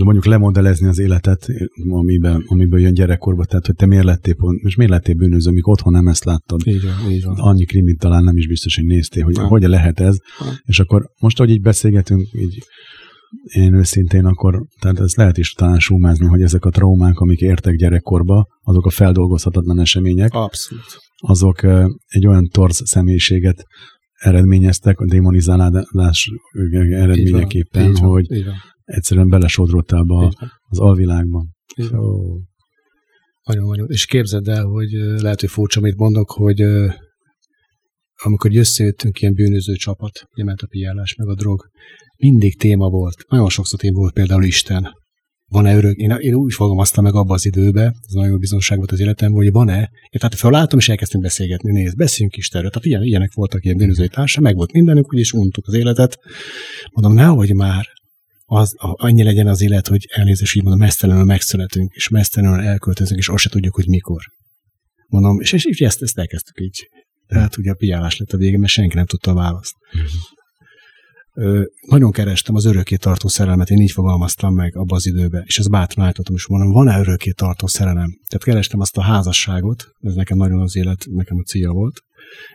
mondjuk lemodellezni az életet, amiben, amiből jön gyerekkorba, tehát hogy te miért lettél, pont, most miért lettél bűnöző, míg otthon nem ezt láttad. Így van, így van. Annyi krimit talán nem is biztos, hogy néztél, hogy hogy lehet ez. Ha. És akkor most, hogy így beszélgetünk, így én őszintén akkor, tehát ez lehet is talán súmázni, hogy ezek a traumák, amik értek gyerekkorba, azok a feldolgozhatatlan események. Abszolút. Azok egy olyan torz személyiséget eredményeztek a démonizálás eredményeképpen, így van, így van, hogy így van egyszerűen belesodrottál be az alvilágban. Oh. Nagyon-nagyon. És képzeld el, hogy lehet, hogy furcsa, amit mondok, hogy amikor összejöttünk ilyen bűnöző csapat, ugye ment a piálás, meg a drog, mindig téma volt. Nagyon sokszor téma volt például Isten. Van-e örök? Én, én úgy fogalmaztam meg abba az időbe, ez nagyon jó bizonság volt az életemben, hogy van-e. Én tehát felálltam, és elkezdtünk beszélgetni. Nézd, beszéljünk Istenről. Tehát ilyen, ilyenek voltak ilyen bűnözői társa, meg volt mindenünk, úgyis untuk az életet. Mondom, nehogy már, az, annyi legyen az élet, hogy elnézést így mondom, mesztelenül megszületünk, és mesztelenül elköltözünk, és azt se tudjuk, hogy mikor. Mondom, és, és, és ezt, ezt elkezdtük így. Tehát ugye a piálás lett a végén, mert senki nem tudta a választ. Ö, nagyon kerestem az örökké tartó szerelmet, én így fogalmaztam meg abba az időben, és ez bátran állítottam, és mondom, van-e örökké tartó szerelem? Tehát kerestem azt a házasságot, ez nekem nagyon az élet, nekem a célja volt,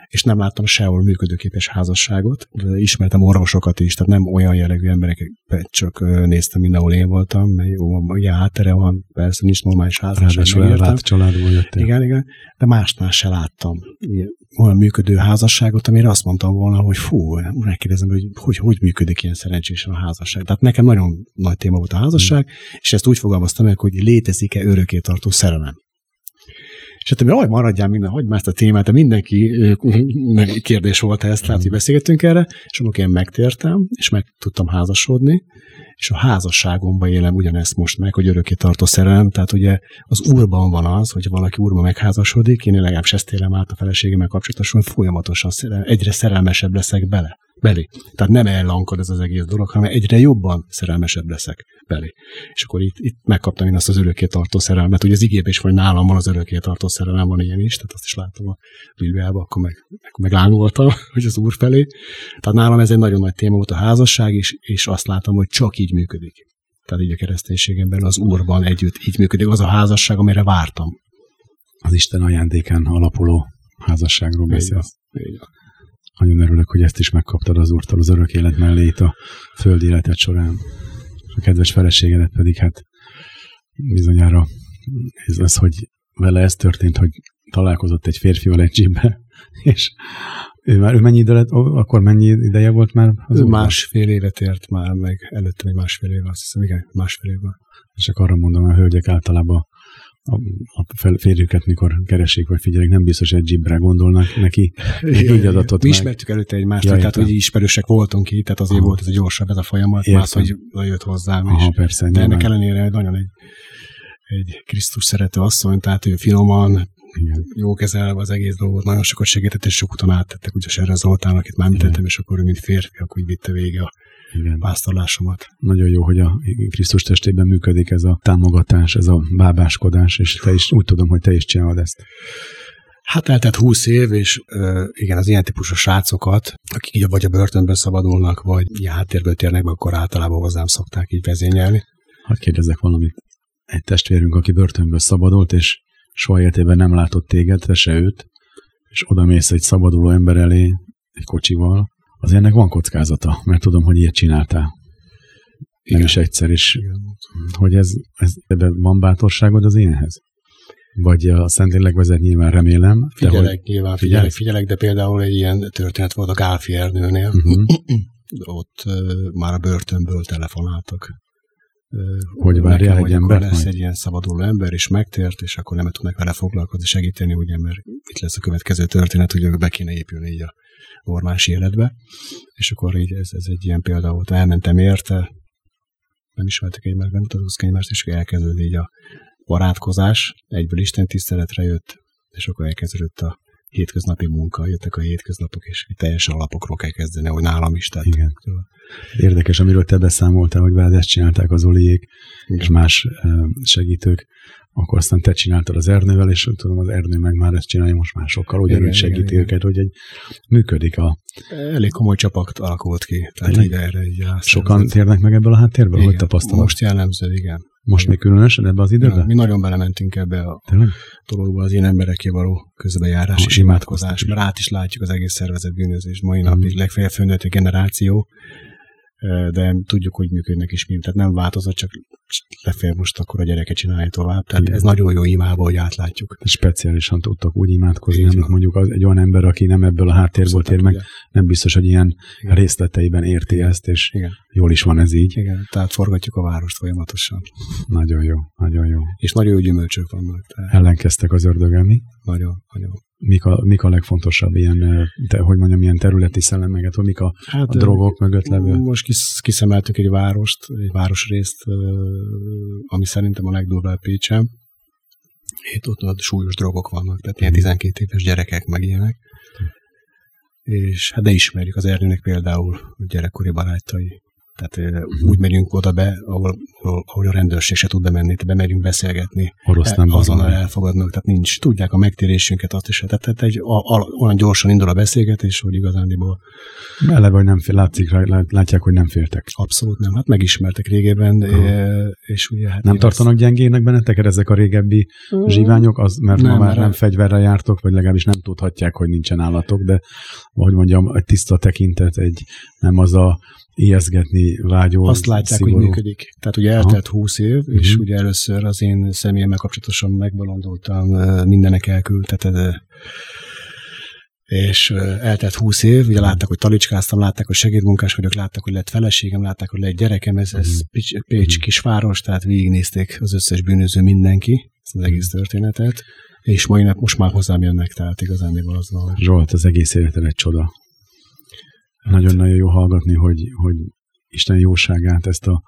és nem láttam sehol működőképes házasságot. Ismertem orvosokat is, tehát nem olyan jellegű embereket csak néztem mindenhol én voltam, mert jó, ilyen háttere van, persze nincs normális házasság. Ráadásul családból jöttél. Igen, igen, de másnál se láttam olyan működő házasságot, amire azt mondtam volna, hogy fú, megkérdezem, hogy hogy, hogy működik ilyen szerencsésen a házasság. Tehát nekem nagyon nagy téma volt a házasság, mm. és ezt úgy fogalmaztam meg, hogy létezik-e örökké tartó szerelem. És hát, hogy maradjál minden, hagyd már ezt a témát, de mindenki kérdés volt ezt, tehát, hogy beszélgettünk erre, és amikor én megtértem, és meg tudtam házasodni, és a házasságomban élem ugyanezt most meg, hogy örökké tartó szerelem, tehát ugye az úrban van az, hogy valaki úrban megházasodik, én legalábbis ezt élem át a feleségemmel kapcsolatosan, folyamatosan szerel, egyre szerelmesebb leszek bele belé. Tehát nem ellankod ez az egész dolog, hanem egyre jobban szerelmesebb leszek belé. És akkor itt, itt megkaptam én azt az örökké tartó szerelmet. Ugye az igében is vagy nálam van az örökké tartó szerelem, van ilyen is, tehát azt is látom a Bibliában, akkor meg, akkor meg lángoltam, hogy az úr felé. Tehát nálam ez egy nagyon nagy téma volt a házasság, is, és azt látom, hogy csak így működik. Tehát így a kereszténységemben az úrban együtt így működik az a házasság, amire vártam. Az Isten ajándékán alapuló házasságról beszélsz. Így van. Nagyon örülök, hogy ezt is megkaptad az Úrtól az örök élet mellé itt a földi életed során. A kedves feleségedet pedig hát bizonyára ez az, hogy vele ez történt, hogy találkozott egy férfival egy gymbe, és ő már ő mennyi ide lett, akkor mennyi ideje volt már? Az ő másfél évet ért már, meg előtte egy másfél év, azt hiszem, igen, másfél évben. És csak arra mondom, a hölgyek általában a, férjüket, mikor keresik, vagy figyelik, nem biztos egy zsibre gondolnak neki. így adatot Mi meg. ismertük előtte egymást, ja, tehát hogy ismerősek voltunk ki, tehát azért Aha. volt ez a gyorsabb ez a folyamat, más, hogy jött hozzám Aha, is. persze, De ennek ellenére nagyon egy, egy Krisztus szerető asszony, tehát ő finoman, igen. jó kezelve az egész dolgot, nagyon sokat segített, és sok úton áttettek, ugye erre Zoltán, akit már említettem, és akkor ő, mint férfi, akkor így vitte vége a igen. pásztorlásomat. Nagyon jó, hogy a Krisztus testében működik ez a támogatás, ez a bábáskodás, és te is, úgy tudom, hogy te is csinálod ezt. Hát eltelt húsz év, és uh, igen, az ilyen típusú srácokat, akik így vagy a börtönből szabadulnak, vagy ilyen háttérből térnek be, akkor általában hozzám szokták így vezényelni. Hát kérdezek valamit. Egy testvérünk, aki börtönből szabadult, és soha életében nem látott téged, te se őt, és oda mész egy szabaduló ember elé, egy kocsival, az ennek van kockázata, mert tudom, hogy ilyet csináltál. Igen. Is egyszer is. Igen. Hogy ez, ez, ebben van bátorságod az énhez? Vagy a Szentlélek vezet nyilván remélem. Figyelek, hogy nyilván figyelek, figyelek, de például egy ilyen történet volt a Gálfi Ernőnél. Uh-huh. Ott uh, már a börtönből telefonáltak. Hogy várjál egy ember? Lesz egy ilyen szabaduló ember, és megtért, és akkor nem tudnak vele foglalkozni, segíteni, ugye, mert itt lesz a következő történet, hogy be kéne épülni így a normális életbe, és akkor így ez, ez egy ilyen példa volt. Elmentem érte, nem ismertek egymást, nem tudtuk egymást, és elkezdődött így a barátkozás, egyből Isten tiszteletre jött, és akkor elkezdődött a hétköznapi munka, jöttek a hétköznapok, és teljesen alapokról kell kezdeni, ahogy nálam is. Tehát Igen. Érdekes, amiről te beszámoltál, hogy veled ezt csinálták az Oliék, és más segítők akkor aztán te csináltad az Ernővel, és tudom, az Ernő meg már ezt csinálja most másokkal, ugyanúgy segíti igen, őket, hogy egy, működik a... Elég komoly csapat alakult ki. Tehát így erre így Sokan térnek meg ebből a háttérből? Igen. Hogy tapasztalod? Most jellemző, igen. Most még különösen ebbe az időben? Ja, mi nagyon belementünk ebbe a Tényleg? dologba, az én embereké való közbejárás ha, és imádkozás, mert át is látjuk az egész szervezet bűnözés. Mai mm. napig legfeljebb fölnőtt generáció, de tudjuk, hogy működnek is mind. Tehát nem változott, csak lefér most akkor a gyereke csinálja tovább. Tehát Igen. ez nagyon jó imába, hogy átlátjuk. Speciálisan tudtak úgy imádkozni, amit mondjuk az, egy olyan ember, aki nem ebből a háttérből tér meg, nem biztos, hogy ilyen Igen. részleteiben érti Igen. ezt, és Igen. jól is van ez így. Igen, tehát forgatjuk a várost folyamatosan. Nagyon jó, nagyon jó. És nagyon jó gyümölcsök vannak. Tehát... Ellenkeztek az ördögel, mi? Nagyon, nagyon mik a, mik a legfontosabb ilyen, te, hogy mondjam, ilyen területi szellemeket, hogy mik a, hát, a drogok mögött levő? Most kis, kiszemeltük egy várost, egy városrészt, ami szerintem a legdurvább Pécsem. Itt ott, ott súlyos drogok vannak, tehát ilyen 12 mhm. éves gyerekek meg ilyenek. És hát de ismerjük az Ernőnek például gyerekkori barátai. Tehát uh-huh. úgy megyünk oda be, ahol ahol a rendőrség se tud bemenni, te bemegyünk beszélgetni. Orosz nem azonnal elfogadnak, tehát nincs. Tudják a megtérésünket, azt is. Tehát, tehát egy, a, a, olyan gyorsan indul a beszélgetés, hogy igazándiból. Eleve, hogy nem fél, látszik, látják, hogy nem féltek. Abszolút nem. Hát megismertek régebben, uh-huh. és ugye hát Nem tartanak gyengének benneteket ezek a régebbi uh-huh. zsiványok, az, mert nem, ma már nem fegyverre jártok, vagy legalábbis nem tudhatják, hogy nincsen állatok, de hogy mondjam, egy tiszta tekintet, egy nem az a ijeszgetni vágyó. Azt látják, szigorú. hogy működik. Tehát ugye eltelt. 20 év, és uh-huh. ugye először az én személyemmel kapcsolatosan megbolondultam, mindenek elküldteted, és eltelt 20 év, ugye látták, hogy talicskáztam, látták, hogy segédmunkás vagyok, látták, hogy lett feleségem, látták, hogy lett gyerekem, ez, ez uh-huh. Pécs kisváros, tehát végignézték az összes bűnöző mindenki, ezt az egész történetet, és mai nap most már hozzám jönnek, tehát igazán az van. Zsolt, az egész életed egy csoda. Nagyon-nagyon jó hallgatni, hogy, hogy Isten jóságát, ezt a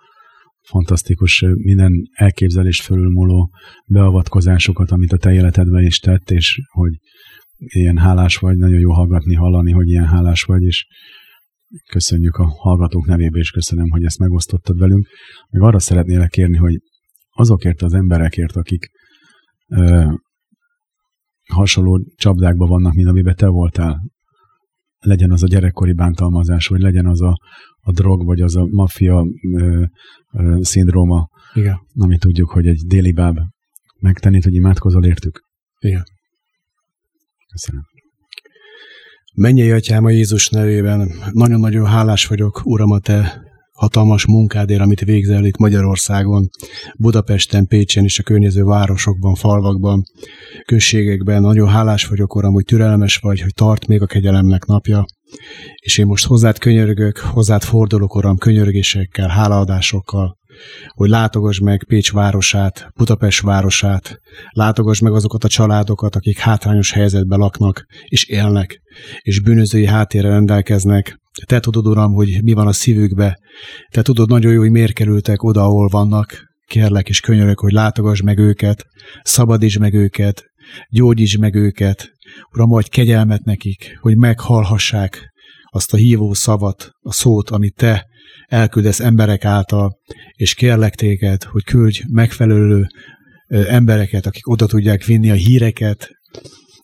fantasztikus, minden elképzelést fölülmúló beavatkozásokat, amit a te életedben is tett, és hogy ilyen hálás vagy, nagyon jó hallgatni, hallani, hogy ilyen hálás vagy, és köszönjük a hallgatók nevébe, és köszönöm, hogy ezt megosztottad velünk. Még arra szeretnélek kérni, hogy azokért az emberekért, akik ö, hasonló csapdákban vannak, mint amiben te voltál, legyen az a gyerekkori bántalmazás, vagy legyen az a, a drog, vagy az a maffia ö, ö, szindróma, Igen. ami tudjuk, hogy egy déli báb megtenni, hogy imádkozol értük? Igen. Köszönöm. Menjél, Atyám, a Jézus nevében. Nagyon-nagyon hálás vagyok, Uram, a Te hatalmas munkádért, amit végzel itt Magyarországon, Budapesten, Pécsen és a környező városokban, falvakban, községekben. Nagyon hálás vagyok, Uram, hogy türelmes vagy, hogy tart még a kegyelemnek napja. És én most hozzád könyörögök, hozzád fordulok, Uram, könyörgésekkel, hálaadásokkal, hogy látogass meg Pécs városát, Budapest városát, látogass meg azokat a családokat, akik hátrányos helyzetben laknak és élnek, és bűnözői háttérre rendelkeznek. Te tudod, Uram, hogy mi van a szívükbe. Te tudod nagyon jó, hogy miért kerültek oda, ahol vannak. Kérlek és könyörök, hogy látogass meg őket, szabadíts meg őket, gyógyíts meg őket. Uram, vagy kegyelmet nekik, hogy meghallhassák azt a hívó szavat, a szót, amit Te elküldesz emberek által, és kérlek téged, hogy küldj megfelelő embereket, akik oda tudják vinni a híreket,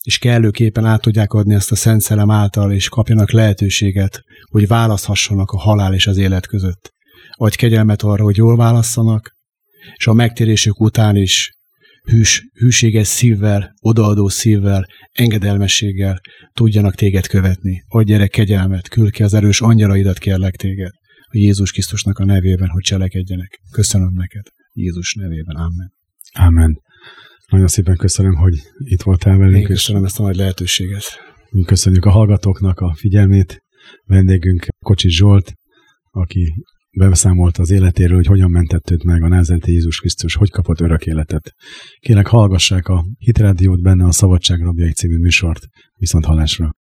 és kellőképpen át tudják adni ezt a Szent Szellem által, és kapjanak lehetőséget, hogy választhassanak a halál és az élet között. Vagy kegyelmet arra, hogy jól válasszanak, és a megtérésük után is hűs, hűséges szívvel, odaadó szívvel, engedelmességgel tudjanak téged követni. Adj gyere kegyelmet, küld ki az erős angyalaidat, kérlek téged a Jézus Krisztusnak a nevében, hogy cselekedjenek. Köszönöm neked. Jézus nevében. Amen. Amen. Nagyon szépen köszönöm, hogy itt voltál velünk. Én köszönöm ezt a nagy lehetőséget. Köszönjük a hallgatóknak a figyelmét. Vendégünk Kocsis Zsolt, aki beszámolt az életéről, hogy hogyan mentettőt meg a názereti Jézus Krisztus, hogy kapott örök életet. Kérlek, hallgassák a Hitrádiót benne a Szabadság Rabjai című műsort. Viszont hallásra!